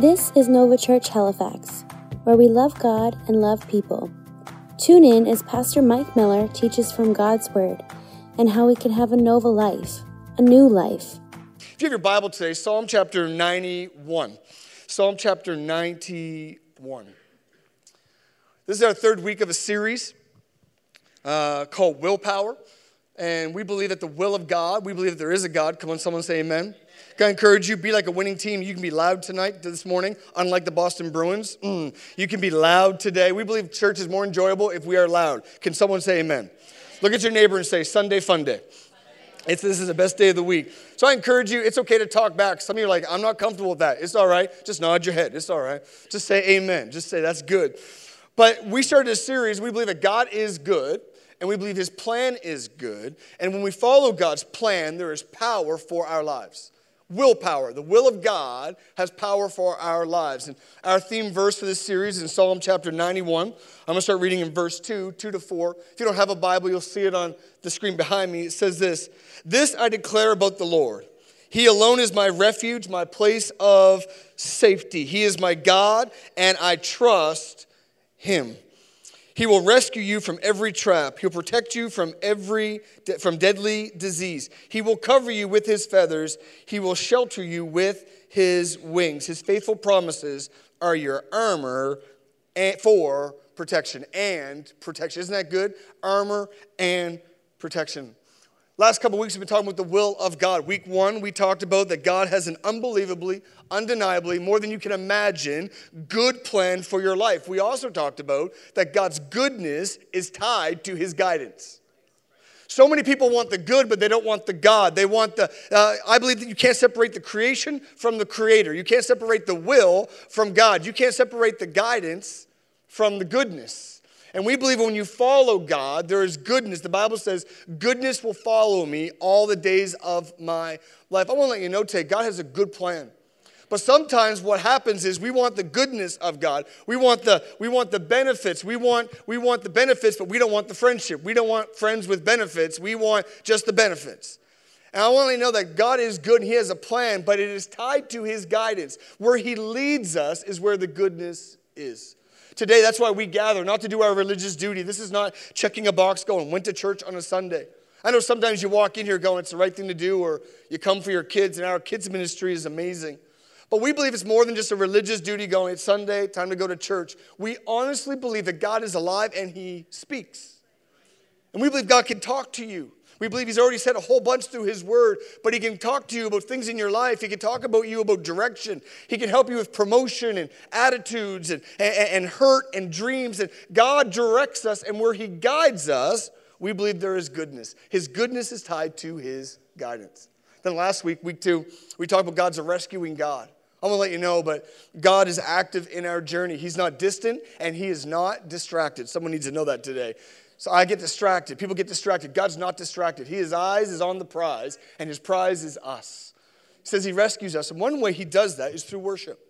This is Nova Church Halifax, where we love God and love people. Tune in as Pastor Mike Miller teaches from God's Word and how we can have a Nova life, a new life. If you have your Bible today, Psalm chapter 91. Psalm chapter 91. This is our third week of a series uh, called Willpower. And we believe that the will of God, we believe that there is a God. Come on, someone say amen. Can I encourage you, be like a winning team. You can be loud tonight, this morning, unlike the Boston Bruins. Mm, you can be loud today. We believe church is more enjoyable if we are loud. Can someone say amen? Look at your neighbor and say, Sunday fun day. It's, this is the best day of the week. So I encourage you, it's okay to talk back. Some of you are like, I'm not comfortable with that. It's all right. Just nod your head. It's all right. Just say amen. Just say that's good. But we started a series. We believe that God is good and we believe his plan is good. And when we follow God's plan, there is power for our lives willpower. The will of God has power for our lives. And our theme verse for this series is Psalm chapter 91. I'm going to start reading in verse 2, 2 to 4. If you don't have a Bible, you'll see it on the screen behind me. It says this This I declare about the Lord. He alone is my refuge, my place of safety. He is my God, and I trust him. He will rescue you from every trap. He'll protect you from every from deadly disease. He will cover you with his feathers. He will shelter you with his wings. His faithful promises are your armor for protection and protection. Isn't that good? Armor and protection. Last couple weeks, we've been talking about the will of God. Week one, we talked about that God has an unbelievably, undeniably, more than you can imagine, good plan for your life. We also talked about that God's goodness is tied to his guidance. So many people want the good, but they don't want the God. They want the, uh, I believe that you can't separate the creation from the creator. You can't separate the will from God. You can't separate the guidance from the goodness. And we believe when you follow God, there is goodness. The Bible says, goodness will follow me all the days of my life. I want to let you know today, God has a good plan. But sometimes what happens is we want the goodness of God. We want the, we want the benefits. We want, we want the benefits, but we don't want the friendship. We don't want friends with benefits. We want just the benefits. And I want to know that God is good and He has a plan, but it is tied to His guidance. Where He leads us is where the goodness is. Today, that's why we gather, not to do our religious duty. This is not checking a box going, went to church on a Sunday. I know sometimes you walk in here going, it's the right thing to do, or you come for your kids, and our kids' ministry is amazing. But we believe it's more than just a religious duty going, it's Sunday, time to go to church. We honestly believe that God is alive and He speaks. And we believe God can talk to you. We believe He's already said a whole bunch through His Word, but He can talk to you about things in your life. He can talk about you about direction. He can help you with promotion and attitudes and, and, and hurt and dreams. And God directs us, and where He guides us, we believe there is goodness. His goodness is tied to His guidance. Then last week, week two, we talked about God's a rescuing God. I'm gonna let you know, but God is active in our journey. He's not distant and He is not distracted. Someone needs to know that today. So I get distracted. People get distracted. God's not distracted. His eyes is on the prize, and his prize is us. He says he rescues us. And one way he does that is through worship.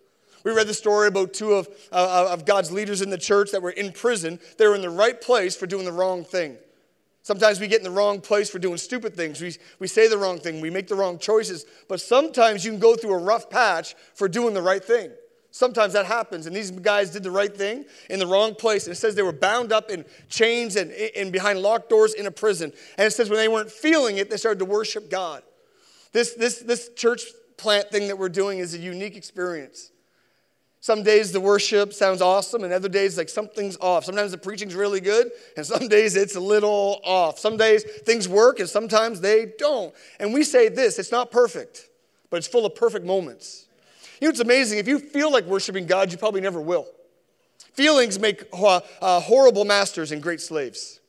We read the story about two of, uh, of God's leaders in the church that were in prison. They were in the right place for doing the wrong thing. Sometimes we get in the wrong place for doing stupid things. We, we say the wrong thing. We make the wrong choices. But sometimes you can go through a rough patch for doing the right thing. Sometimes that happens, and these guys did the right thing in the wrong place. And it says they were bound up in chains and, and behind locked doors in a prison. And it says when they weren't feeling it, they started to worship God. This, this, this church plant thing that we're doing is a unique experience. Some days the worship sounds awesome, and other days like something's off. Sometimes the preaching's really good, and some days it's a little off. Some days things work, and sometimes they don't. And we say this it's not perfect, but it's full of perfect moments. You know, it's amazing. If you feel like worshiping God, you probably never will. Feelings make uh, uh, horrible masters and great slaves.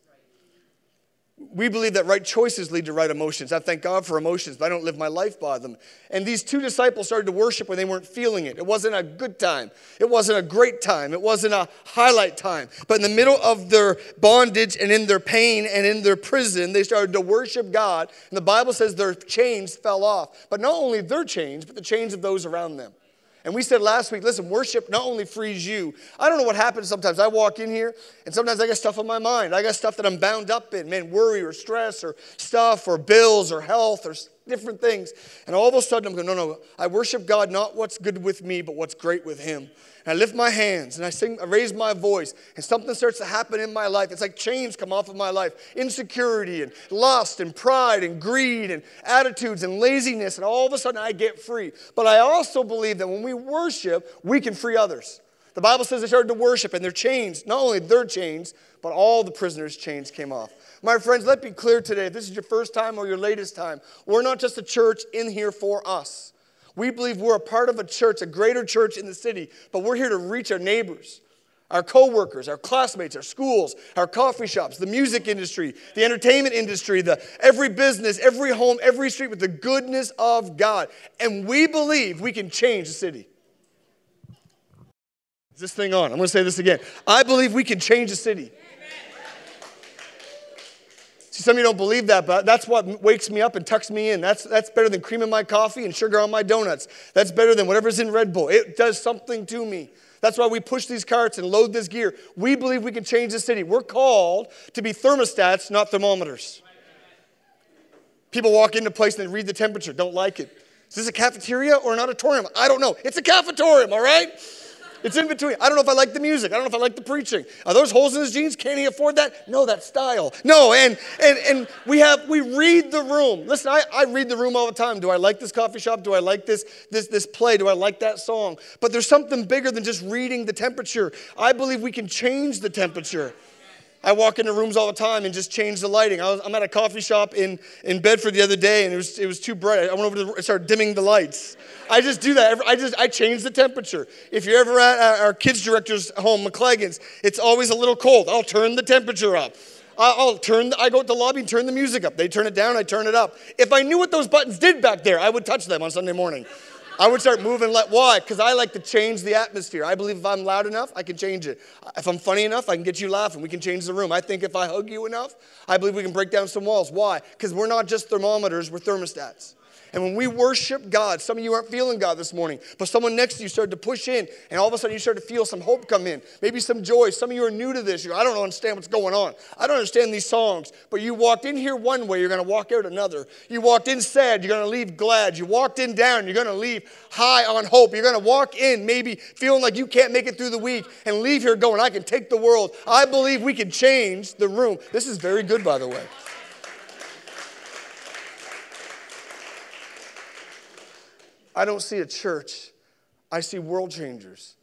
We believe that right choices lead to right emotions. I thank God for emotions, but I don't live my life by them. And these two disciples started to worship when they weren't feeling it. It wasn't a good time, it wasn't a great time, it wasn't a highlight time. But in the middle of their bondage and in their pain and in their prison, they started to worship God. And the Bible says their chains fell off. But not only their chains, but the chains of those around them. And we said last week, listen, worship not only frees you. I don't know what happens sometimes. I walk in here and sometimes I got stuff on my mind. I got stuff that I'm bound up in, man, worry or stress or stuff or bills or health or different things. And all of a sudden, I'm going, no, no, I worship God, not what's good with me, but what's great with Him. And I lift my hands and I sing, I raise my voice, and something starts to happen in my life. It's like chains come off of my life insecurity and lust and pride and greed and attitudes and laziness. And all of a sudden, I get free. But I also believe that when we worship, we can free others. The Bible says they started to worship, and their chains, not only their chains, but all the prisoners' chains came off. My friends, let me be clear today. If this is your first time or your latest time, we're not just a church in here for us. We believe we're a part of a church, a greater church in the city, but we're here to reach our neighbors, our coworkers, our classmates, our schools, our coffee shops, the music industry, the entertainment industry, the every business, every home, every street with the goodness of God. And we believe we can change the city. Is this thing on? I'm going to say this again. I believe we can change the city. See, some of you don't believe that, but that's what wakes me up and tucks me in. That's, that's better than cream in my coffee and sugar on my donuts. That's better than whatever's in Red Bull. It does something to me. That's why we push these carts and load this gear. We believe we can change the city. We're called to be thermostats, not thermometers. People walk into a place and read the temperature, don't like it. Is this a cafeteria or an auditorium? I don't know. It's a cafetorium, all right? It's in between. I don't know if I like the music. I don't know if I like the preaching. Are those holes in his jeans? Can he afford that? No, that style. No, and and and we have we read the room. Listen, I, I read the room all the time. Do I like this coffee shop? Do I like this this this play? Do I like that song? But there's something bigger than just reading the temperature. I believe we can change the temperature. I walk into rooms all the time and just change the lighting. I am at a coffee shop in, in Bedford the other day and it was, it was too bright. I went over to the, started dimming the lights. I just do that. I just I change the temperature. If you're ever at our kids director's home, McCleggan's, it's always a little cold. I'll turn the temperature up. I'll turn. I go to the lobby and turn the music up. They turn it down. I turn it up. If I knew what those buttons did back there, I would touch them on Sunday morning. I would start moving. Why? Because I like to change the atmosphere. I believe if I'm loud enough, I can change it. If I'm funny enough, I can get you laughing. We can change the room. I think if I hug you enough, I believe we can break down some walls. Why? Because we're not just thermometers; we're thermostats. And when we worship God, some of you aren't feeling God this morning, but someone next to you started to push in, and all of a sudden you started to feel some hope come in, maybe some joy. Some of you are new to this. You're, I don't understand what's going on. I don't understand these songs. But you walked in here one way, you're going to walk out another. You walked in sad, you're going to leave glad. You walked in down, you're going to leave high on hope. You're going to walk in maybe feeling like you can't make it through the week and leave here going, I can take the world. I believe we can change the room. This is very good, by the way. I don't see a church, I see world changers.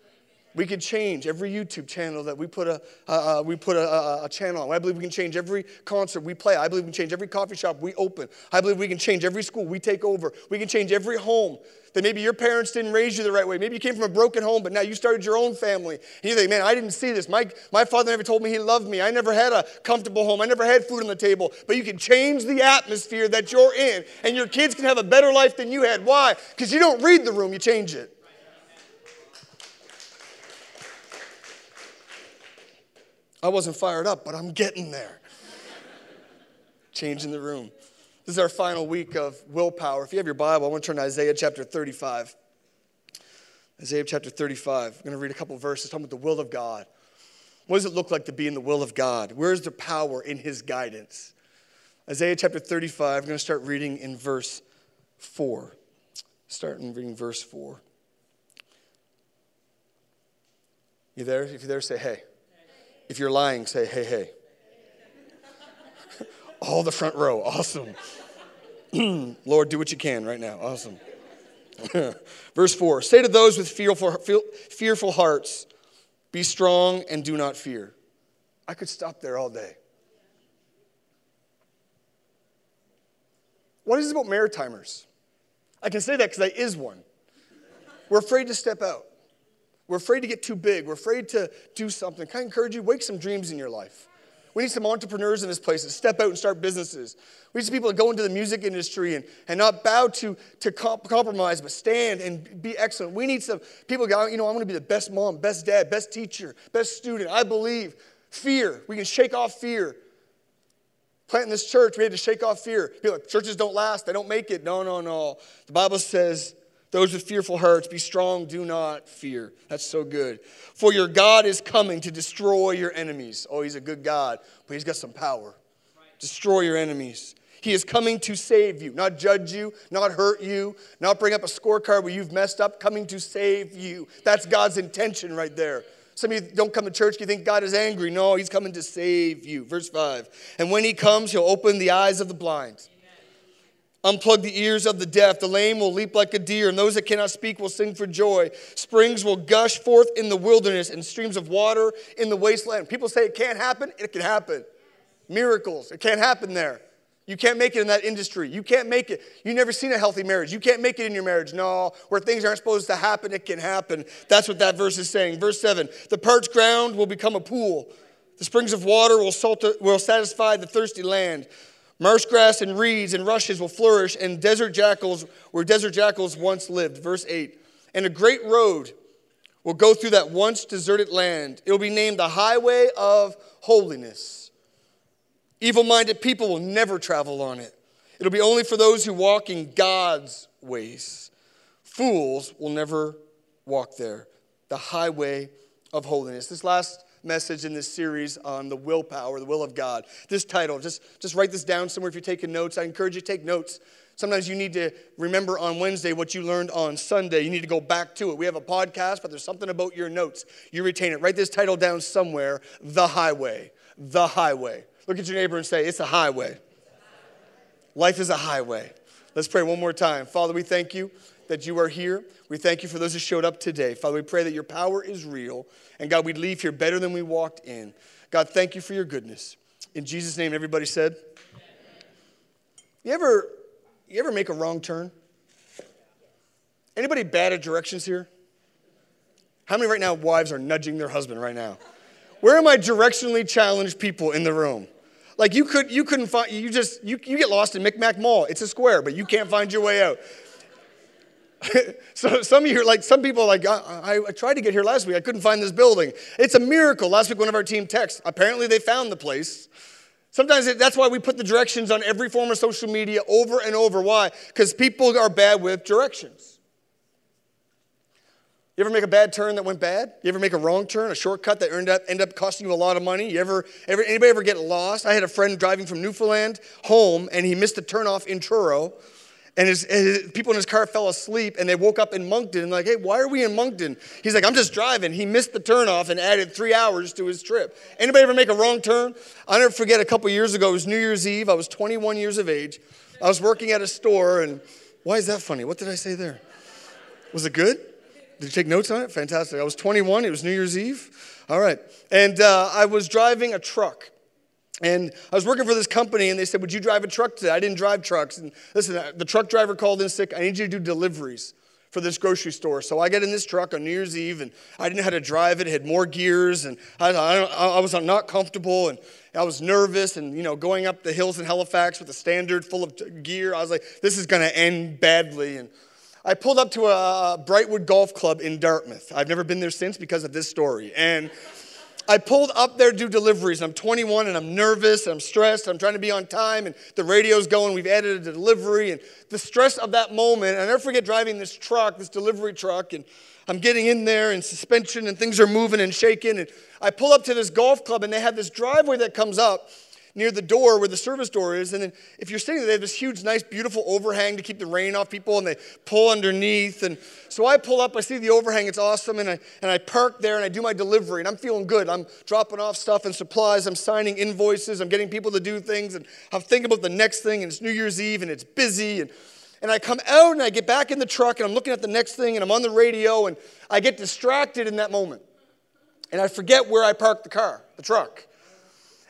We could change every YouTube channel that we put a, uh, we put a, a, a, channel on. I believe we can change every concert we play. I believe we can change every coffee shop we open. I believe we can change every school we take over. We can change every home that maybe your parents didn't raise you the right way. Maybe you came from a broken home, but now you started your own family. And you think, man, I didn't see this. My, my father never told me he loved me. I never had a comfortable home. I never had food on the table. But you can change the atmosphere that you're in, and your kids can have a better life than you had. Why? Because you don't read the room, you change it. I wasn't fired up, but I'm getting there. Changing the room. This is our final week of willpower. If you have your Bible, I want to turn to Isaiah chapter 35. Isaiah chapter 35. I'm going to read a couple verses talking about the will of God. What does it look like to be in the will of God? Where is the power in His guidance? Isaiah chapter 35, I'm going to start reading in verse 4. Starting reading verse 4. You there? If you're there, say hey. If you're lying, say hey, hey. All the front row. Awesome. Lord, do what you can right now. Awesome. Verse 4 Say to those with fearful, fearful hearts, Be strong and do not fear. I could stop there all day. What is it about Maritimers? I can say that because I is one. We're afraid to step out. We're afraid to get too big. We're afraid to do something. Can I encourage you? Wake some dreams in your life. We need some entrepreneurs in this place to step out and start businesses. We need some people to go into the music industry and, and not bow to, to comp- compromise, but stand and be excellent. We need some people go, you know, I'm going to be the best mom, best dad, best teacher, best student. I believe. Fear. We can shake off fear. Planting this church, we had to shake off fear. People like, churches don't last, they don't make it. No, no, no. The Bible says those with fearful hearts, be strong, do not fear. That's so good. For your God is coming to destroy your enemies. Oh, he's a good God, but he's got some power. Destroy your enemies. He is coming to save you, not judge you, not hurt you, not bring up a scorecard where you've messed up, coming to save you. That's God's intention right there. Some of you don't come to church, you think God is angry. No, He's coming to save you. Verse 5. And when He comes, He'll open the eyes of the blind, unplug the ears of the deaf. The lame will leap like a deer, and those that cannot speak will sing for joy. Springs will gush forth in the wilderness, and streams of water in the wasteland. People say it can't happen, it can happen. Miracles, it can't happen there. You can't make it in that industry. You can't make it. You've never seen a healthy marriage. You can't make it in your marriage. No, where things aren't supposed to happen, it can happen. That's what that verse is saying. Verse 7 The parched ground will become a pool, the springs of water will, salt, will satisfy the thirsty land. Marsh grass and reeds and rushes will flourish, and desert jackals where desert jackals once lived. Verse 8 And a great road will go through that once deserted land. It will be named the highway of holiness. Evil minded people will never travel on it. It'll be only for those who walk in God's ways. Fools will never walk there. The highway of holiness. This last message in this series on the willpower, the will of God. This title, just, just write this down somewhere if you're taking notes. I encourage you to take notes. Sometimes you need to remember on Wednesday what you learned on Sunday. You need to go back to it. We have a podcast, but there's something about your notes. You retain it. Write this title down somewhere The Highway. The Highway. Look at your neighbor and say, It's a highway. Life is a highway. Let's pray one more time. Father, we thank you that you are here. We thank you for those who showed up today. Father, we pray that your power is real. And God, we'd leave here better than we walked in. God, thank you for your goodness. In Jesus' name, everybody said, You ever, you ever make a wrong turn? Anybody bad at directions here? How many right now wives are nudging their husband right now? Where are my directionally challenged people in the room? Like you could you couldn't find you just you, you get lost in Mic Mac Mall. It's a square, but you can't find your way out. so some of you like some people like I, I, tried to get here last week. I couldn't find this building. It's a miracle. Last week, one of our team texts. Apparently, they found the place. Sometimes it, that's why we put the directions on every form of social media over and over. Why? Because people are bad with directions. You ever make a bad turn that went bad? You ever make a wrong turn, a shortcut that ended up, ended up costing you a lot of money? You ever, ever, anybody ever get lost? I had a friend driving from Newfoundland home, and he missed a turnoff in Truro, and his, his, people in his car fell asleep, and they woke up in Moncton, and like, hey, why are we in Moncton? He's like, I'm just driving. He missed the turnoff and added three hours to his trip. Anybody ever make a wrong turn? I'll never forget a couple years ago, it was New Year's Eve. I was 21 years of age. I was working at a store, and why is that funny? What did I say there? Was it good? Did you take notes on it? Fantastic. I was 21. It was New Year's Eve. All right. And uh, I was driving a truck. And I was working for this company, and they said, Would you drive a truck today? I didn't drive trucks. And listen, uh, the truck driver called in sick. I need you to do deliveries for this grocery store. So I get in this truck on New Year's Eve, and I didn't know how to drive it. It had more gears, and I, I, I was not comfortable, and I was nervous. And, you know, going up the hills in Halifax with a standard full of gear, I was like, This is going to end badly. And I pulled up to a Brightwood Golf Club in Dartmouth. I've never been there since because of this story. And I pulled up there to do deliveries. I'm 21 and I'm nervous and I'm stressed. I'm trying to be on time and the radio's going. We've added a delivery and the stress of that moment. I never forget driving this truck, this delivery truck, and I'm getting in there and suspension and things are moving and shaking. And I pull up to this golf club and they have this driveway that comes up near the door where the service door is. And then if you're sitting there, they have this huge, nice, beautiful overhang to keep the rain off people, and they pull underneath. And so I pull up, I see the overhang, it's awesome, and I, and I park there and I do my delivery, and I'm feeling good. I'm dropping off stuff and supplies, I'm signing invoices, I'm getting people to do things, and I'm thinking about the next thing, and it's New Year's Eve, and it's busy. And, and I come out and I get back in the truck, and I'm looking at the next thing, and I'm on the radio, and I get distracted in that moment. And I forget where I parked the car, the truck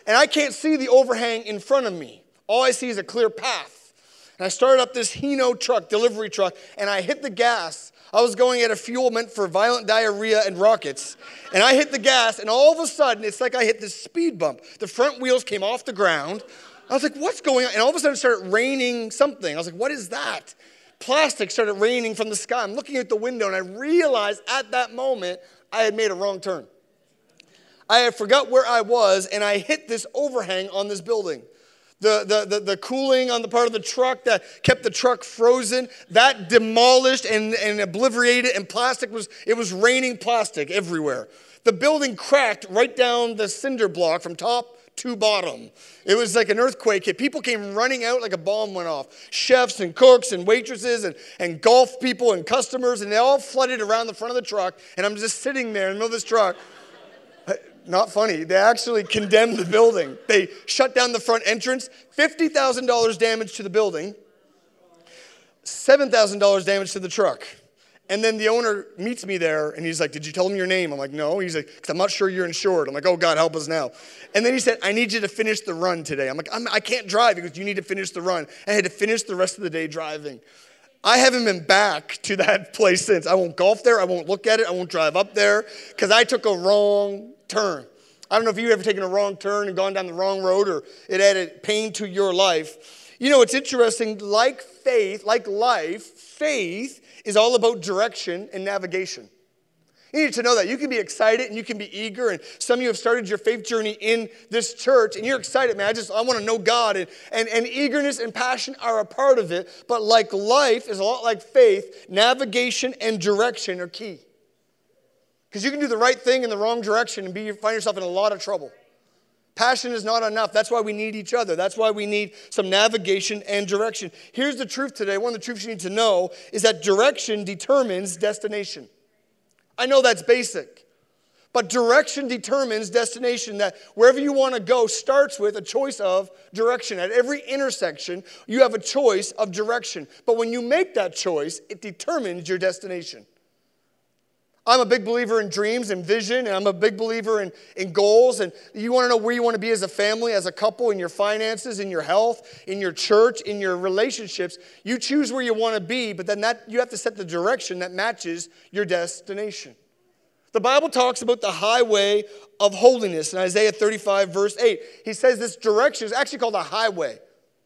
and I can't see the overhang in front of me. All I see is a clear path. And I started up this Hino truck, delivery truck, and I hit the gas. I was going at a fuel meant for violent diarrhea and rockets. And I hit the gas, and all of a sudden, it's like I hit this speed bump. The front wheels came off the ground. I was like, what's going on? And all of a sudden, it started raining something. I was like, what is that? Plastic started raining from the sky. I'm looking at the window, and I realized at that moment I had made a wrong turn. I forgot where I was, and I hit this overhang on this building. The, the, the, the, cooling on the part of the truck that kept the truck frozen, that demolished and, and obliterated, and plastic was, it was raining plastic everywhere. The building cracked right down the cinder block from top to bottom. It was like an earthquake hit. People came running out like a bomb went off. Chefs and cooks and waitresses and, and golf people and customers, and they all flooded around the front of the truck. And I'm just sitting there in the middle of this truck. Not funny. They actually condemned the building. They shut down the front entrance. $50,000 damage to the building, $7,000 damage to the truck. And then the owner meets me there and he's like, Did you tell him your name? I'm like, No. He's like, Because I'm not sure you're insured. I'm like, Oh, God, help us now. And then he said, I need you to finish the run today. I'm like, I'm, I can not drive because you need to finish the run. I had to finish the rest of the day driving. I haven't been back to that place since. I won't golf there. I won't look at it. I won't drive up there because I took a wrong turn. I don't know if you've ever taken a wrong turn and gone down the wrong road or it added pain to your life. You know, it's interesting, like faith, like life, faith is all about direction and navigation. You need to know that. You can be excited and you can be eager. And some of you have started your faith journey in this church and you're excited, man. I just, I want to know God. And, and, and eagerness and passion are a part of it. But like life is a lot like faith, navigation and direction are key. Because you can do the right thing in the wrong direction and be, find yourself in a lot of trouble. Passion is not enough. That's why we need each other. That's why we need some navigation and direction. Here's the truth today. One of the truths you need to know is that direction determines destination. I know that's basic, but direction determines destination. That wherever you want to go starts with a choice of direction. At every intersection, you have a choice of direction. But when you make that choice, it determines your destination. I'm a big believer in dreams and vision, and I'm a big believer in, in goals. And you want to know where you want to be as a family, as a couple, in your finances, in your health, in your church, in your relationships. You choose where you want to be, but then that you have to set the direction that matches your destination. The Bible talks about the highway of holiness in Isaiah 35, verse 8. He says this direction is actually called a highway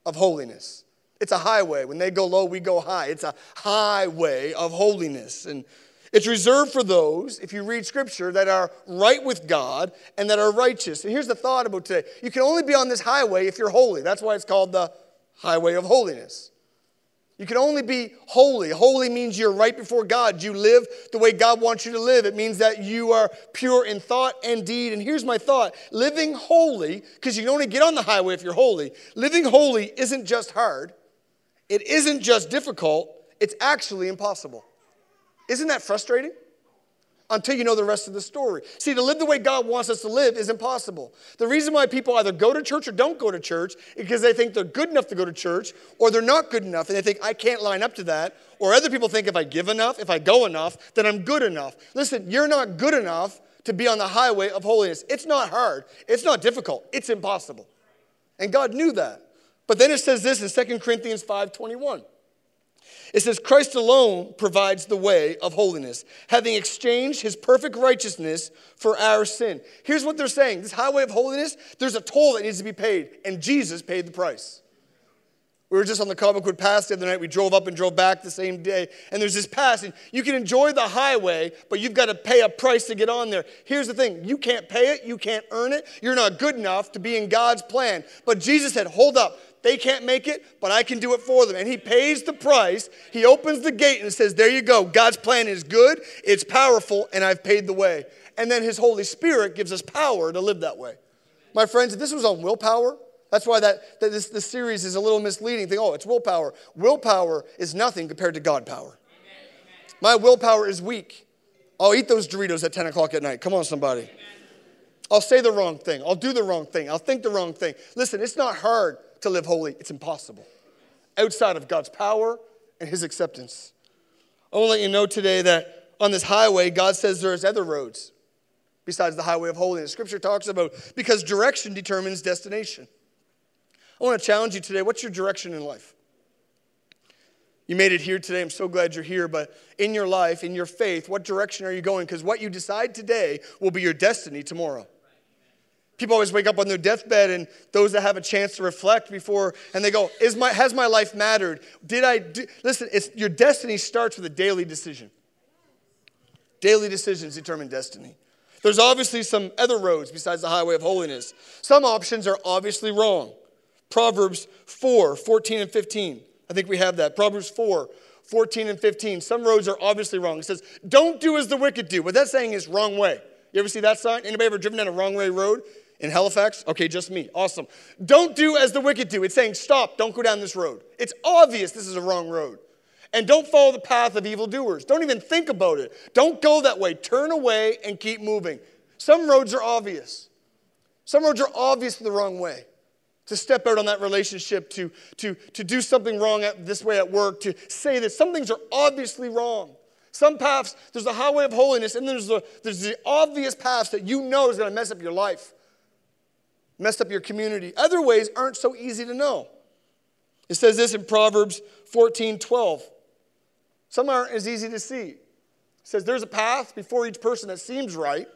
of holiness. It's a highway. When they go low, we go high. It's a highway of holiness. And it's reserved for those, if you read scripture, that are right with God and that are righteous. And here's the thought about today you can only be on this highway if you're holy. That's why it's called the highway of holiness. You can only be holy. Holy means you're right before God. You live the way God wants you to live. It means that you are pure in thought and deed. And here's my thought living holy, because you can only get on the highway if you're holy, living holy isn't just hard, it isn't just difficult, it's actually impossible. Isn't that frustrating? Until you know the rest of the story. See, to live the way God wants us to live is impossible. The reason why people either go to church or don't go to church is because they think they're good enough to go to church, or they're not good enough and they think, I can't line up to that. Or other people think if I give enough, if I go enough, then I'm good enough. Listen, you're not good enough to be on the highway of holiness. It's not hard, it's not difficult, it's impossible. And God knew that. But then it says this in 2 Corinthians 5 21. It says, Christ alone provides the way of holiness, having exchanged his perfect righteousness for our sin. Here's what they're saying this highway of holiness, there's a toll that needs to be paid, and Jesus paid the price. We were just on the Cobequid Pass the other night. We drove up and drove back the same day. And there's this pass, and you can enjoy the highway, but you've got to pay a price to get on there. Here's the thing you can't pay it, you can't earn it, you're not good enough to be in God's plan. But Jesus said, Hold up, they can't make it, but I can do it for them. And he pays the price. He opens the gate and says, There you go. God's plan is good, it's powerful, and I've paid the way. And then his Holy Spirit gives us power to live that way. My friends, if this was on willpower, that's why that, that this, this series is a little misleading. Think, oh, it's willpower. Willpower is nothing compared to God power. My willpower is weak. I'll eat those Doritos at 10 o'clock at night. Come on, somebody. I'll say the wrong thing. I'll do the wrong thing. I'll think the wrong thing. Listen, it's not hard to live holy. It's impossible outside of God's power and His acceptance. I want to let you know today that on this highway, God says there's other roads besides the highway of holiness. Scripture talks about because direction determines destination. I want to challenge you today. What's your direction in life? You made it here today. I'm so glad you're here. But in your life, in your faith, what direction are you going? Because what you decide today will be your destiny tomorrow. People always wake up on their deathbed, and those that have a chance to reflect before, and they go, Is my, Has my life mattered? Did I do? Listen, your destiny starts with a daily decision. Daily decisions determine destiny. There's obviously some other roads besides the highway of holiness. Some options are obviously wrong. Proverbs 4 14 and 15. I think we have that. Proverbs 4 14 and 15. Some roads are obviously wrong. It says, Don't do as the wicked do. What that's saying is wrong way. You ever see that sign? Anybody ever driven down a wrong way road? In Halifax? Okay, just me. Awesome. Don't do as the wicked do. It's saying, stop, don't go down this road. It's obvious this is a wrong road. And don't follow the path of evildoers. Don't even think about it. Don't go that way. Turn away and keep moving. Some roads are obvious. Some roads are obviously the wrong way. To step out on that relationship, to, to, to do something wrong at, this way at work, to say that some things are obviously wrong. Some paths, there's the highway of holiness, and there's the, there's the obvious paths that you know is going to mess up your life, mess up your community. Other ways aren't so easy to know. It says this in Proverbs 14 12. Some aren't as easy to see. It says there's a path before each person that seems right.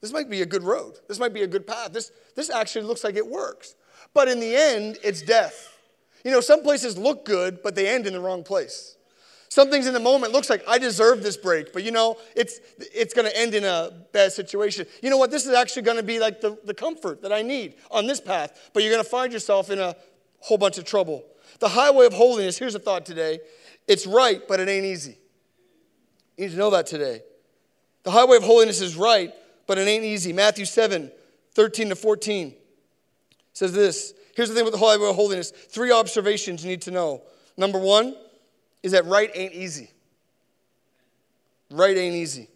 This might be a good road. This might be a good path. This, this actually looks like it works. But in the end, it's death. You know, some places look good, but they end in the wrong place. Some things in the moment looks like I deserve this break, but you know, it's it's gonna end in a bad situation. You know what? This is actually gonna be like the, the comfort that I need on this path, but you're gonna find yourself in a whole bunch of trouble. The highway of holiness, here's a thought today it's right, but it ain't easy. You need to know that today. The highway of holiness is right, but it ain't easy. Matthew 7, 13 to 14 says this. Here's the thing with the highway of holiness three observations you need to know. Number one is that right ain't easy. Right ain't easy.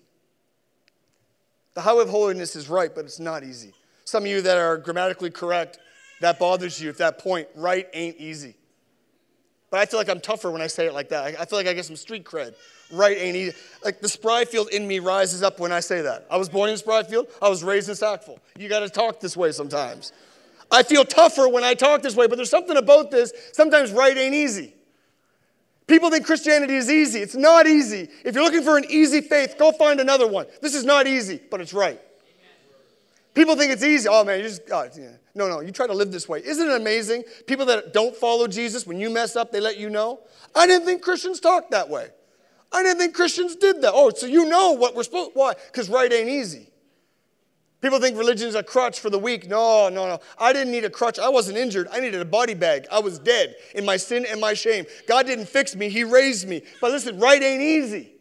The highway of holiness is right, but it's not easy. Some of you that are grammatically correct, that bothers you at that point. Right ain't easy. But I feel like I'm tougher when I say it like that. I feel like I get some street cred. Right ain't easy. Like the Spryfield in me rises up when I say that. I was born in Spryfield. I was raised in Sackville. You got to talk this way sometimes. I feel tougher when I talk this way, but there's something about this. Sometimes right ain't easy. People think Christianity is easy. It's not easy. If you're looking for an easy faith, go find another one. This is not easy, but it's right. People think it's easy. Oh man, you just oh, yeah. no, no. You try to live this way. Isn't it amazing? People that don't follow Jesus, when you mess up, they let you know. I didn't think Christians talked that way. I didn't think Christians did that. Oh, so you know what we're supposed. Why? Because right ain't easy. People think religion is a crutch for the weak. No, no, no. I didn't need a crutch. I wasn't injured. I needed a body bag. I was dead in my sin and my shame. God didn't fix me, He raised me. But listen, right ain't easy.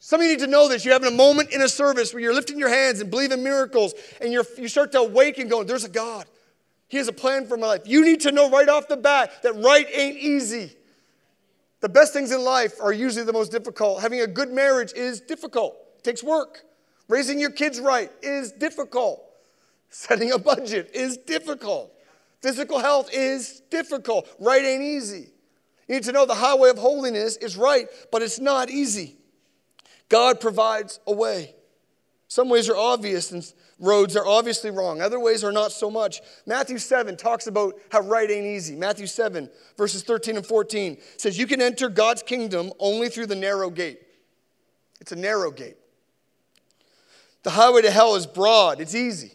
Some of you need to know this. You're having a moment in a service where you're lifting your hands and believing miracles, and you you start to awaken going, There's a God. He has a plan for my life. You need to know right off the bat that right ain't easy. The best things in life are usually the most difficult. Having a good marriage is difficult, it takes work. Raising your kids right is difficult. Setting a budget is difficult. Physical health is difficult. Right ain't easy. You need to know the highway of holiness is right, but it's not easy. God provides a way. Some ways are obvious and roads are obviously wrong. Other ways are not so much. Matthew 7 talks about how right ain't easy. Matthew 7, verses 13 and 14 says, You can enter God's kingdom only through the narrow gate. It's a narrow gate. The highway to hell is broad, it's easy.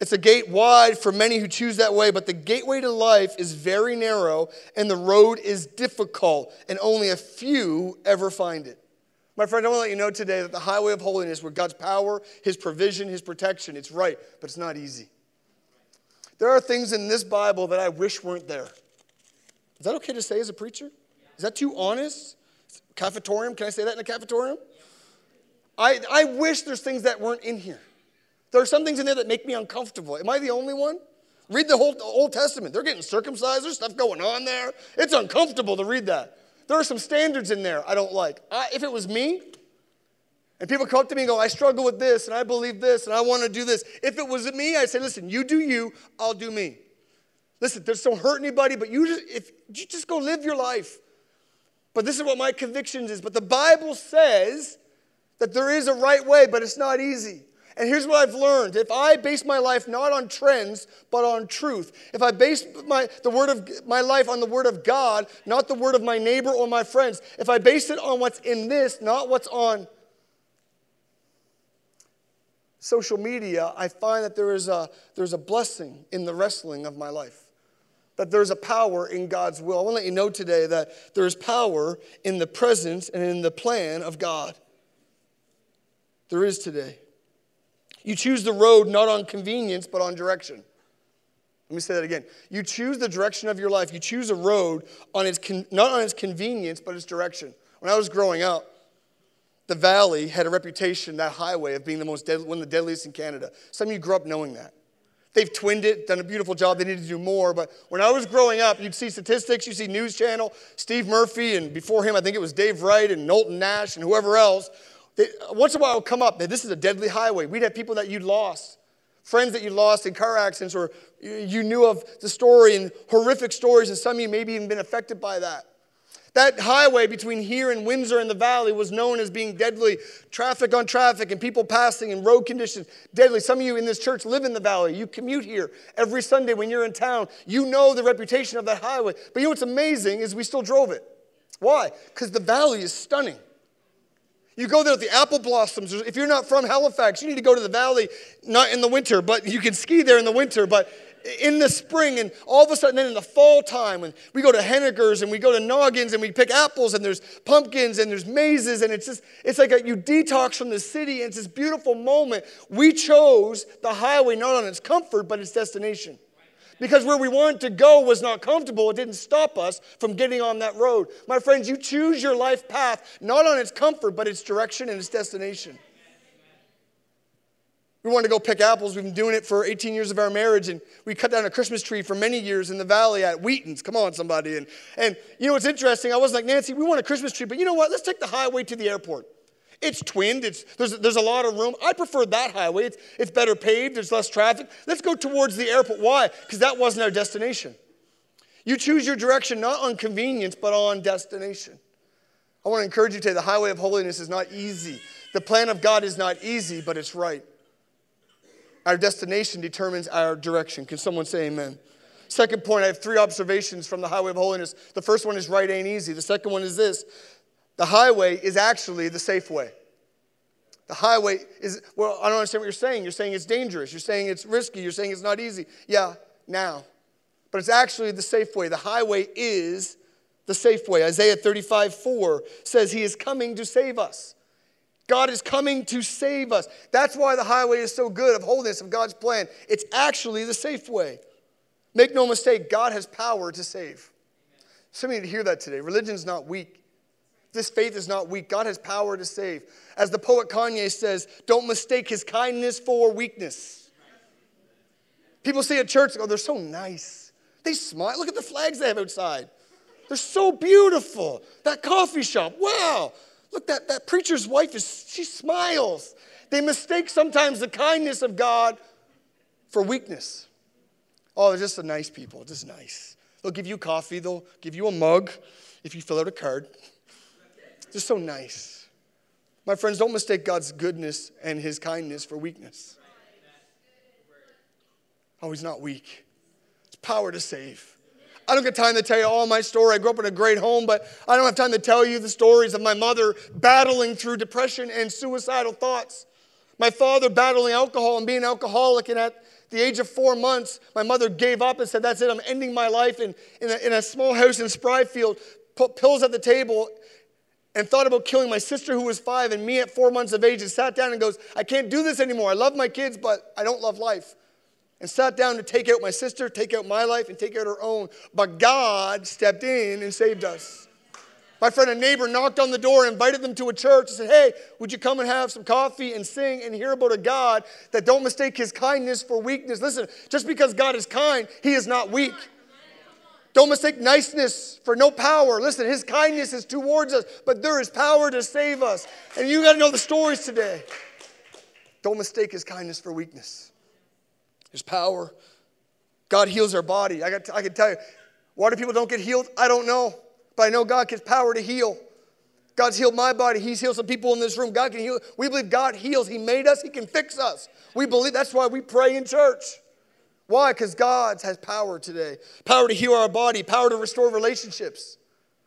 It's a gate wide for many who choose that way, but the gateway to life is very narrow and the road is difficult, and only a few ever find it. My friend, I want to let you know today that the highway of holiness, where God's power, His provision, His protection, it's right, but it's not easy. There are things in this Bible that I wish weren't there. Is that okay to say as a preacher? Is that too honest? Cafetorium? Can I say that in a cafetorium? I, I wish there's things that weren't in here. There are some things in there that make me uncomfortable. Am I the only one? Read the whole Old Testament. They're getting circumcised. There's stuff going on there. It's uncomfortable to read that. There are some standards in there I don't like. I, if it was me, and people come up to me and go, I struggle with this, and I believe this, and I want to do this. If it was me, I'd say, listen, you do you, I'll do me. Listen, this don't hurt anybody, but you just, if, you just go live your life. But this is what my convictions is. But the Bible says that there is a right way, but it's not easy. And here's what I've learned. If I base my life not on trends, but on truth, if I base my, the word of my life on the word of God, not the word of my neighbor or my friends, if I base it on what's in this, not what's on social media, I find that there is a, there's a blessing in the wrestling of my life. That there's a power in God's will. I want to let you know today that there's power in the presence and in the plan of God there is today. You choose the road not on convenience, but on direction. Let me say that again. You choose the direction of your life. You choose a road on its con- not on its convenience, but its direction. When I was growing up, the valley had a reputation, that highway, of being the most one of the deadliest in Canada. Some of you grew up knowing that. They've twinned it, done a beautiful job. They need to do more. But when I was growing up, you'd see statistics, you'd see News Channel, Steve Murphy, and before him, I think it was Dave Wright and Knowlton Nash and whoever else. They, once in a while, it would come up that this is a deadly highway. We'd have people that you'd lost, friends that you lost in car accidents, or you knew of the story and horrific stories, and some of you maybe even been affected by that. That highway between here and Windsor in the valley was known as being deadly. Traffic on traffic and people passing and road conditions, deadly. Some of you in this church live in the valley. You commute here every Sunday when you're in town. You know the reputation of that highway. But you know what's amazing is we still drove it. Why? Because the valley is stunning. You go there the apple blossoms. If you're not from Halifax, you need to go to the valley, not in the winter, but you can ski there in the winter. But in the spring and all of a sudden then in the fall time when we go to Hennigar's and we go to Noggins and we pick apples and there's pumpkins and there's mazes and it's just it's like a, you detox from the city and it's this beautiful moment. We chose the highway not on its comfort but its destination. Because where we wanted to go was not comfortable, it didn't stop us from getting on that road. My friends, you choose your life path not on its comfort, but its direction and its destination. We wanted to go pick apples. We've been doing it for 18 years of our marriage, and we cut down a Christmas tree for many years in the valley at Wheaton's. Come on, somebody. And, and you know what's interesting? I wasn't like, Nancy, we want a Christmas tree, but you know what? Let's take the highway to the airport. It's twinned, it's, there's, there's a lot of room. I prefer that highway. It's, it's better paved, there's less traffic. Let's go towards the airport. Why? Because that wasn't our destination. You choose your direction not on convenience, but on destination. I want to encourage you today the highway of holiness is not easy. The plan of God is not easy, but it's right. Our destination determines our direction. Can someone say amen? Second point, I have three observations from the highway of holiness. The first one is right ain't easy. The second one is this the highway is actually the safe way. The highway is, well, I don't understand what you're saying. You're saying it's dangerous. You're saying it's risky. You're saying it's not easy. Yeah, now. But it's actually the safe way. The highway is the safe way. Isaiah 35 4 says, He is coming to save us. God is coming to save us. That's why the highway is so good of holiness of God's plan. It's actually the safe way. Make no mistake, God has power to save. Some of you need to hear that today. Religion's not weak. This faith is not weak. God has power to save. As the poet Kanye says, don't mistake his kindness for weakness. People see at church, oh, they're so nice. They smile. Look at the flags they have outside. They're so beautiful. That coffee shop, wow. Look, that, that preacher's wife is, she smiles. They mistake sometimes the kindness of God for weakness. Oh, they're just a nice people, just nice. They'll give you coffee, they'll give you a mug if you fill out a card. Just so nice. My friends, don't mistake God's goodness and his kindness for weakness. Oh, he's not weak. It's power to save. I don't get time to tell you all my story. I grew up in a great home, but I don't have time to tell you the stories of my mother battling through depression and suicidal thoughts. My father battling alcohol and being alcoholic, and at the age of four months, my mother gave up and said, That's it, I'm ending my life in, in, a, in a small house in Spryfield, put pills at the table, and thought about killing my sister who was five and me at four months of age, and sat down and goes, I can't do this anymore. I love my kids, but I don't love life and sat down to take out my sister, take out my life, and take out her own. But God stepped in and saved us. My friend, a neighbor knocked on the door, invited them to a church, and said, Hey, would you come and have some coffee and sing and hear about a God that don't mistake his kindness for weakness? Listen, just because God is kind, he is not weak. Don't mistake niceness for no power. Listen, his kindness is towards us, but there is power to save us. And you got to know the stories today. Don't mistake his kindness for weakness. There's power. God heals our body. I, got I can tell you, why do people don't get healed? I don't know. But I know God gets power to heal. God's healed my body. He's healed some people in this room. God can heal. We believe God heals. He made us. He can fix us. We believe that's why we pray in church. Why? Because God has power today. Power to heal our body, power to restore relationships.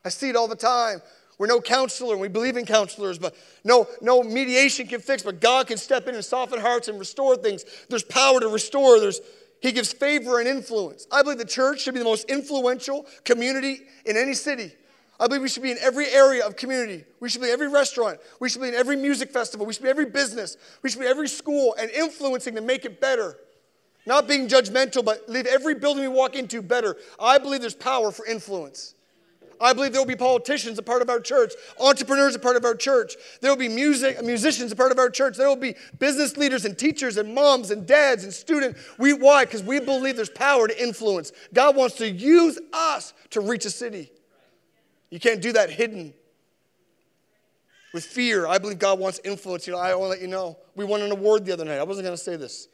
I see it all the time. We're no counselor, and we believe in counselors, but no, no mediation can fix, but God can step in and soften hearts and restore things. There's power to restore. There's he gives favor and influence. I believe the church should be the most influential community in any city. I believe we should be in every area of community. We should be in every restaurant. We should be in every music festival. We should be in every business. We should be in every school and influencing to make it better. Not being judgmental, but leave every building we walk into better. I believe there's power for influence. I believe there will be politicians a part of our church, entrepreneurs a part of our church. There will be music, musicians a part of our church. There will be business leaders and teachers and moms and dads and students. We why? Because we believe there's power to influence. God wants to use us to reach a city. You can't do that hidden. With fear, I believe God wants influence. You know, I want to let you know. We won an award the other night. I wasn't going to say this.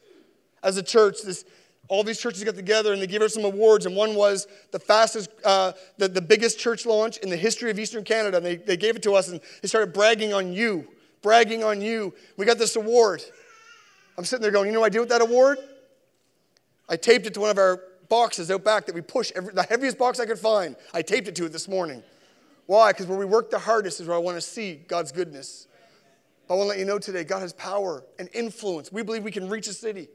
As a church, this all these churches got together and they gave us some awards, and one was the fastest, uh, the, the biggest church launch in the history of Eastern Canada. And they, they gave it to us and they started bragging on you, bragging on you. We got this award. I'm sitting there going, you know what I did with that award? I taped it to one of our boxes out back that we push, every, the heaviest box I could find. I taped it to it this morning. Why? Because where we work the hardest is where I want to see God's goodness. I want to let you know today, God has power and influence. We believe we can reach a city.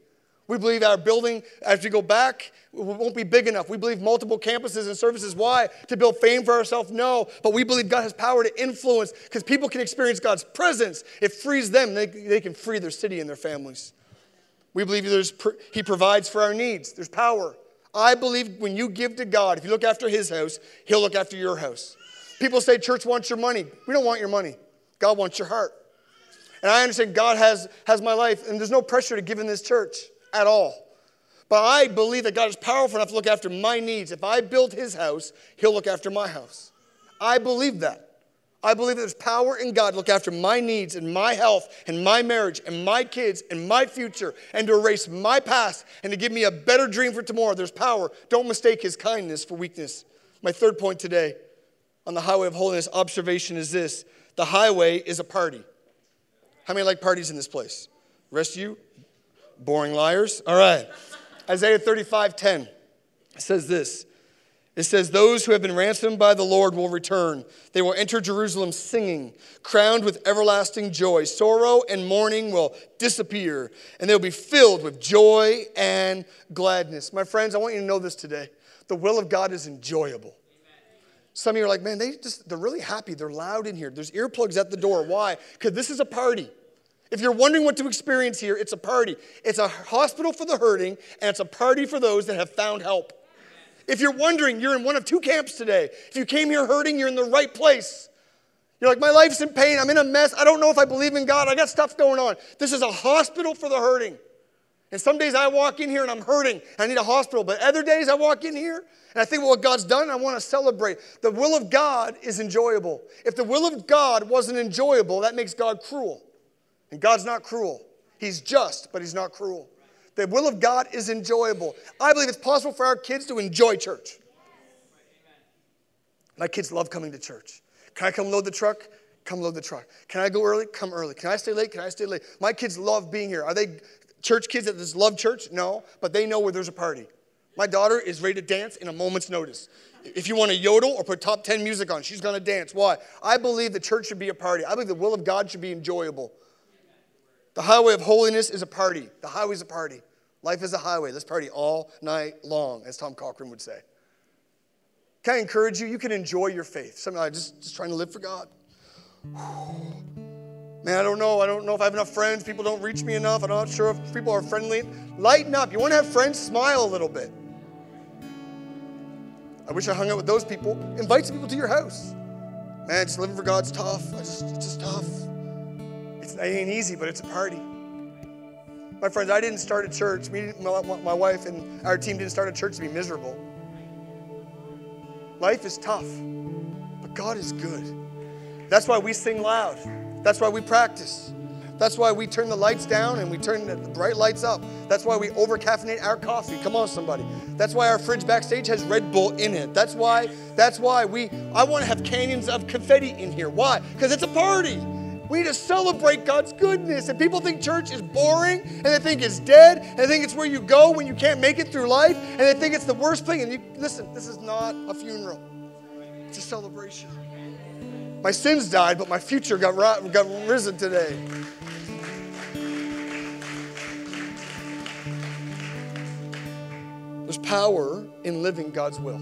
We believe our building, as we go back, won't be big enough. We believe multiple campuses and services. Why? To build fame for ourselves? No. But we believe God has power to influence because people can experience God's presence. It frees them, they, they can free their city and their families. We believe there's, He provides for our needs. There's power. I believe when you give to God, if you look after His house, He'll look after your house. People say church wants your money. We don't want your money. God wants your heart. And I understand God has, has my life, and there's no pressure to give in this church at all. But I believe that God is powerful enough to look after my needs. If I build his house, he'll look after my house. I believe that. I believe that there's power in God to look after my needs and my health and my marriage and my kids and my future and to erase my past and to give me a better dream for tomorrow. There's power. Don't mistake his kindness for weakness. My third point today on the highway of holiness observation is this the highway is a party. How many like parties in this place? Rest of you, Boring liars. All right. Isaiah 35 10 says this. It says, Those who have been ransomed by the Lord will return. They will enter Jerusalem singing, crowned with everlasting joy. Sorrow and mourning will disappear, and they'll be filled with joy and gladness. My friends, I want you to know this today. The will of God is enjoyable. Some of you are like, man, they just, they're really happy. They're loud in here. There's earplugs at the door. Why? Because this is a party. If you're wondering what to experience here, it's a party. It's a hospital for the hurting, and it's a party for those that have found help. If you're wondering, you're in one of two camps today. If you came here hurting, you're in the right place. You're like, my life's in pain. I'm in a mess. I don't know if I believe in God. I got stuff going on. This is a hospital for the hurting. And some days I walk in here and I'm hurting. I need a hospital. But other days I walk in here and I think well, what God's done, I want to celebrate. The will of God is enjoyable. If the will of God wasn't enjoyable, that makes God cruel. And God's not cruel. He's just, but He's not cruel. The will of God is enjoyable. I believe it's possible for our kids to enjoy church. My kids love coming to church. Can I come load the truck? Come load the truck. Can I go early? Come early. Can I stay late? Can I stay late? My kids love being here. Are they church kids that just love church? No, but they know where there's a party. My daughter is ready to dance in a moment's notice. If you want to yodel or put top 10 music on, she's going to dance. Why? I believe the church should be a party. I believe the will of God should be enjoyable. The highway of holiness is a party. The highway is a party. Life is a highway. Let's party all night long, as Tom Cochrane would say. Can I encourage you? You can enjoy your faith. Sometimes uh, just, just trying to live for God. Man, I don't know. I don't know if I have enough friends. People don't reach me enough. I'm not sure if people are friendly. Lighten up. You want to have friends? Smile a little bit. I wish I hung out with those people. Invite some people to your house. Man, just living for God's tough. I just, it's just tough. It ain't easy, but it's a party. My friends, I didn't start a church. Me, my, my wife and our team didn't start a church to be miserable. Life is tough, but God is good. That's why we sing loud. That's why we practice. That's why we turn the lights down and we turn the bright lights up. That's why we over caffeinate our coffee. Come on, somebody. That's why our fridge backstage has Red Bull in it. That's why, that's why we I want to have canyons of confetti in here. Why? Because it's a party. We need to celebrate God's goodness. And people think church is boring and they think it's dead and they think it's where you go when you can't make it through life and they think it's the worst thing. And you listen, this is not a funeral. It's a celebration. My sins died, but my future got, got risen today. There's power in living God's will.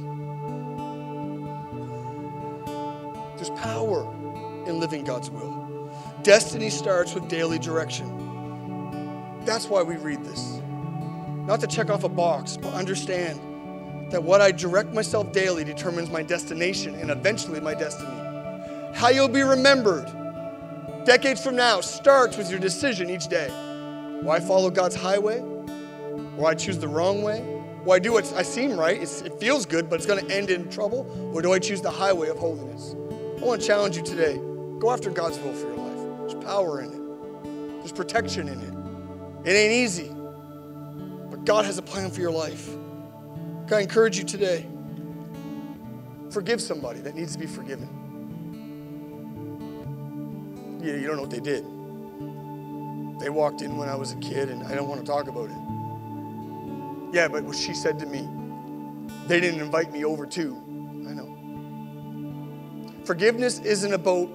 There's power in living God's will. Destiny starts with daily direction. That's why we read this. Not to check off a box, but understand that what I direct myself daily determines my destination and eventually my destiny. How you'll be remembered decades from now starts with your decision each day. I follow God's highway? Will I choose the wrong way? I do what I seem right? It's, it feels good, but it's going to end in trouble? Or do I choose the highway of holiness? I want to challenge you today. Go after God's will for your life. There's power in it, there's protection in it. It ain't easy, but God has a plan for your life. I encourage you today? Forgive somebody that needs to be forgiven. You, you don't know what they did. They walked in when I was a kid, and I don't want to talk about it. Yeah, but what she said to me, they didn't invite me over too. I know. Forgiveness isn't about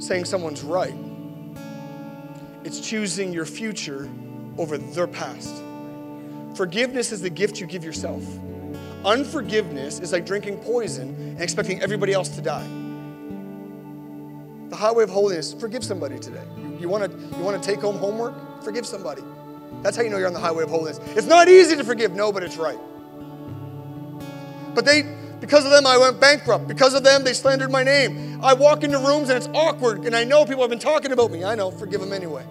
saying someone's right, it's choosing your future over their past. Forgiveness is the gift you give yourself. Unforgiveness is like drinking poison and expecting everybody else to die. The highway of holiness, forgive somebody today. You, want to you want to take home homework? Forgive somebody. That's how you know you're on the highway of holiness. It's not easy to forgive, no, but it's right. But they, because of them, I went bankrupt. Because of them, they slandered my name. I walk into rooms and it's awkward, and I know people have been talking about me. I know, forgive them anyway.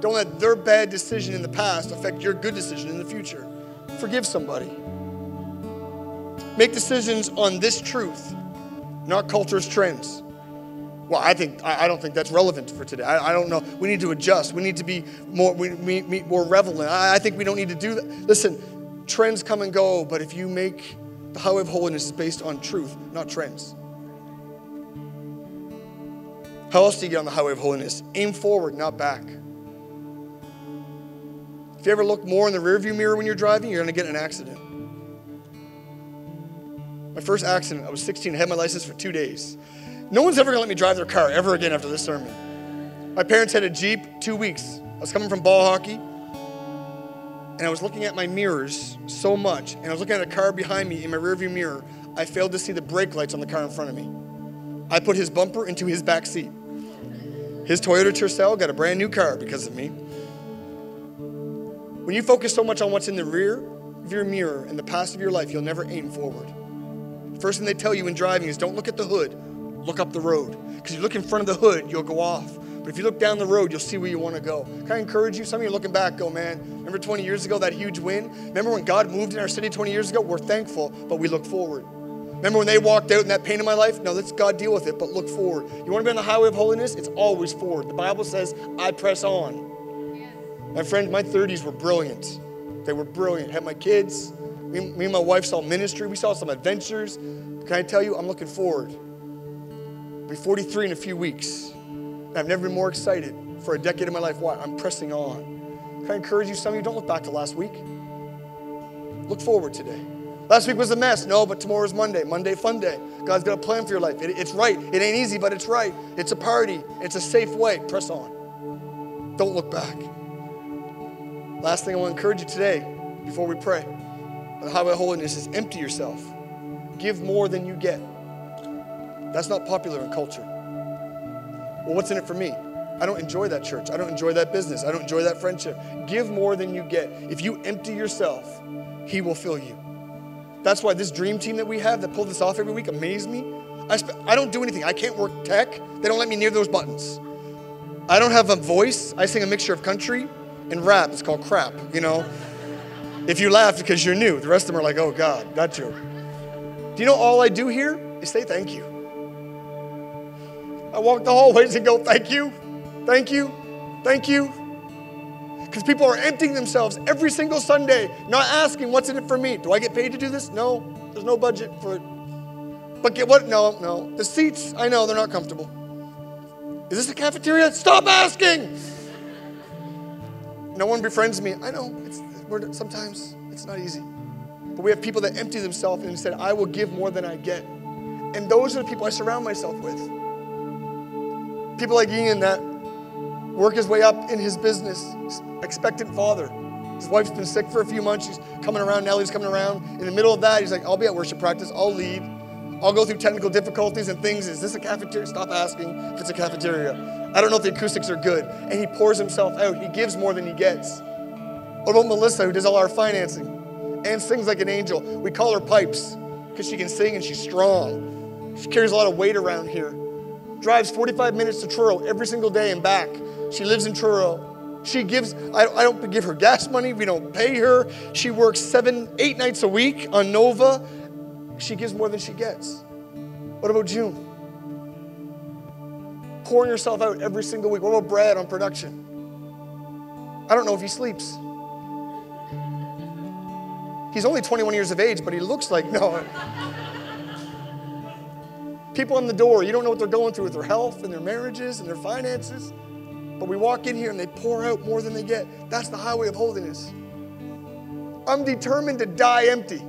Don't let their bad decision in the past affect your good decision in the future. Forgive somebody. Make decisions on this truth, not culture's trends. Well, I think I don't think that's relevant for today. I, I don't know. We need to adjust. We need to be more we, we, more relevant. I, I think we don't need to do that. Listen, trends come and go, but if you make the highway of holiness is based on truth, not trends. How else do you get on the highway of holiness? Aim forward, not back. If you ever look more in the rearview mirror when you're driving, you're going to get an accident. My first accident, I was 16, I had my license for two days. No one's ever gonna let me drive their car ever again after this sermon. My parents had a Jeep, two weeks. I was coming from ball hockey, and I was looking at my mirrors so much, and I was looking at a car behind me in my rearview mirror. I failed to see the brake lights on the car in front of me. I put his bumper into his back seat. His Toyota Tercel got a brand new car because of me. When you focus so much on what's in the rear of your mirror and the past of your life, you'll never aim forward. First thing they tell you in driving is don't look at the hood, look up the road. Because you look in front of the hood, you'll go off. But if you look down the road, you'll see where you want to go. Can I encourage you? Some of you are looking back, go, man, remember 20 years ago, that huge win? Remember when God moved in our city 20 years ago? We're thankful, but we look forward. Remember when they walked out and that pain in my life? No, let's God deal with it, but look forward. You want to be on the highway of holiness? It's always forward. The Bible says, I press on. My friend, my 30s were brilliant. They were brilliant. Had my kids. Me, me and my wife saw ministry. We saw some adventures. Can I tell you, I'm looking forward. I'll be 43 in a few weeks. And I've never been more excited for a decade of my life. Why? I'm pressing on. Can I encourage you? Some of you don't look back to last week. Look forward today. Last week was a mess. No, but tomorrow's Monday. Monday, fun day. God's got a plan for your life. It, it's right. It ain't easy, but it's right. It's a party. It's a safe way. Press on. Don't look back. Last thing I want to encourage you today before we pray the highway of holiness is empty yourself, give more than you get. That's not popular in culture. Well, what's in it for me? I don't enjoy that church. I don't enjoy that business. I don't enjoy that friendship. Give more than you get. If you empty yourself, He will fill you. That's why this dream team that we have that pull this off every week amazed me. I, sp- I don't do anything. I can't work tech. They don't let me near those buttons. I don't have a voice. I sing a mixture of country and rap. It's called crap, you know? If you laugh because you're new, the rest of them are like, oh God, that joke. Do you know all I do here is say thank you? I walk the hallways and go, thank you, thank you, thank you. Because people are emptying themselves every single Sunday, not asking, what's in it for me? Do I get paid to do this? No, there's no budget for it. But get what? No, no. The seats, I know, they're not comfortable. Is this a cafeteria? Stop asking. No one befriends me. I know, it's, we're, sometimes it's not easy. But we have people that empty themselves and said, I will give more than I get. And those are the people I surround myself with. People like Ian that work his way up in his business, expectant father. His wife's been sick for a few months. She's coming around. Nellie's coming around. In the middle of that, he's like, I'll be at worship practice. I'll lead. I'll go through technical difficulties and things. Is this a cafeteria? Stop asking if it's a cafeteria. I don't know if the acoustics are good. And he pours himself out. He gives more than he gets. What about Melissa, who does all our financing? and sings like an angel. We call her Pipes because she can sing and she's strong. She carries a lot of weight around here. Drives 45 minutes to Truro every single day and back. She lives in Truro. She gives, I, I don't give her gas money. We don't pay her. She works seven, eight nights a week on Nova. She gives more than she gets. What about June? Pouring herself out every single week. What about Brad on production? I don't know if he sleeps. He's only 21 years of age, but he looks like, no. People on the door, you don't know what they're going through with their health and their marriages and their finances. But we walk in here and they pour out more than they get. That's the highway of holiness. I'm determined to die empty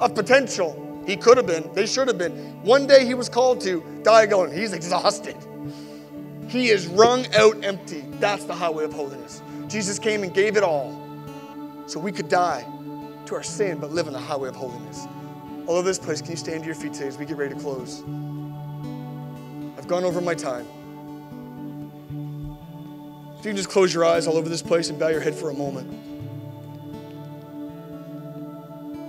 of potential. He could have been, they should have been. One day he was called to die going. He's exhausted. He is wrung out empty. That's the highway of holiness. Jesus came and gave it all so we could die to our sin but live in the highway of holiness. All over this place, can you stand to your feet today as we get ready to close? I've gone over my time. If you can just close your eyes all over this place and bow your head for a moment.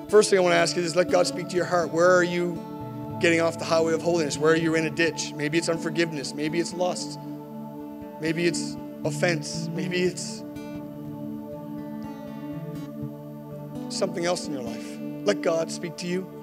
First thing I want to ask you is let God speak to your heart. Where are you getting off the highway of holiness? Where are you in a ditch? Maybe it's unforgiveness. Maybe it's lust. Maybe it's offense. Maybe it's something else in your life. Let God speak to you.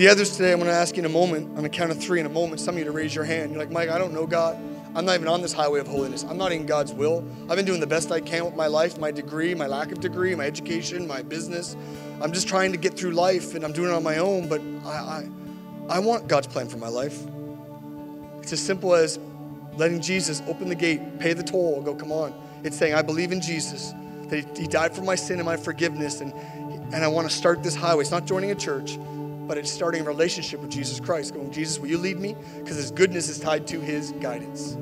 The others today, I'm going to ask you in a moment, on a count of three, in a moment, some of you to raise your hand. You're like, Mike, I don't know God. I'm not even on this highway of holiness. I'm not in God's will. I've been doing the best I can with my life, my degree, my lack of degree, my education, my business. I'm just trying to get through life and I'm doing it on my own, but I, I, I want God's plan for my life. It's as simple as letting Jesus open the gate, pay the toll, go, come on. It's saying, I believe in Jesus, that He died for my sin and my forgiveness, and, and I want to start this highway. It's not joining a church, but it's starting a relationship with Jesus Christ, going, Jesus, will you lead me? Because his goodness is tied to his guidance.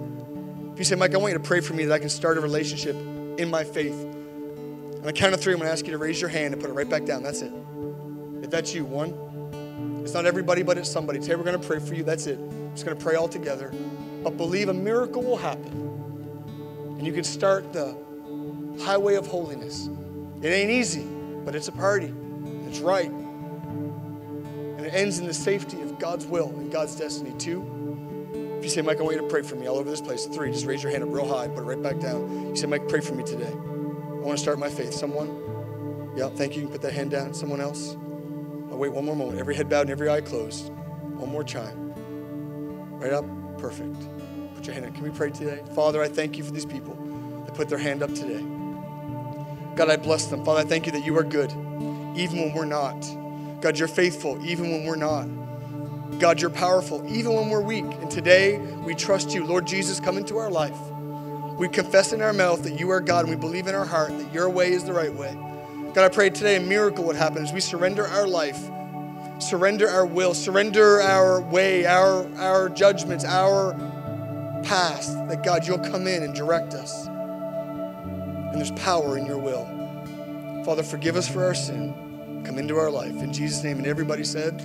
If you say, Mike, I want you to pray for me that I can start a relationship in my faith. On the count of three, I'm going to ask you to raise your hand and put it right back down. That's it. If that's you, one. It's not everybody, but it's somebody. Today we're going to pray for you. That's it. I'm just going to pray all together. But believe a miracle will happen. And you can start the highway of holiness. It ain't easy, but it's a party. It's right it ends in the safety of God's will and God's destiny. Two, if you say, Mike, I want you to pray for me all over this place. Three, just raise your hand up real high, put it right back down. You say, Mike, pray for me today. I want to start my faith. Someone? Yeah, thank you. You can put that hand down. Someone else? Oh, wait one more moment. Every head bowed and every eye closed. One more chime. Right up. Perfect. Put your hand up. Can we pray today? Father, I thank you for these people that put their hand up today. God, I bless them. Father, I thank you that you are good, even when we're not. God, you're faithful even when we're not. God, you're powerful even when we're weak. And today we trust you. Lord Jesus, come into our life. We confess in our mouth that you are God and we believe in our heart that your way is the right way. God, I pray today a miracle would happen as we surrender our life, surrender our will, surrender our way, our, our judgments, our past, that God, you'll come in and direct us. And there's power in your will. Father, forgive us for our sin come into our life. In Jesus' name. And everybody said,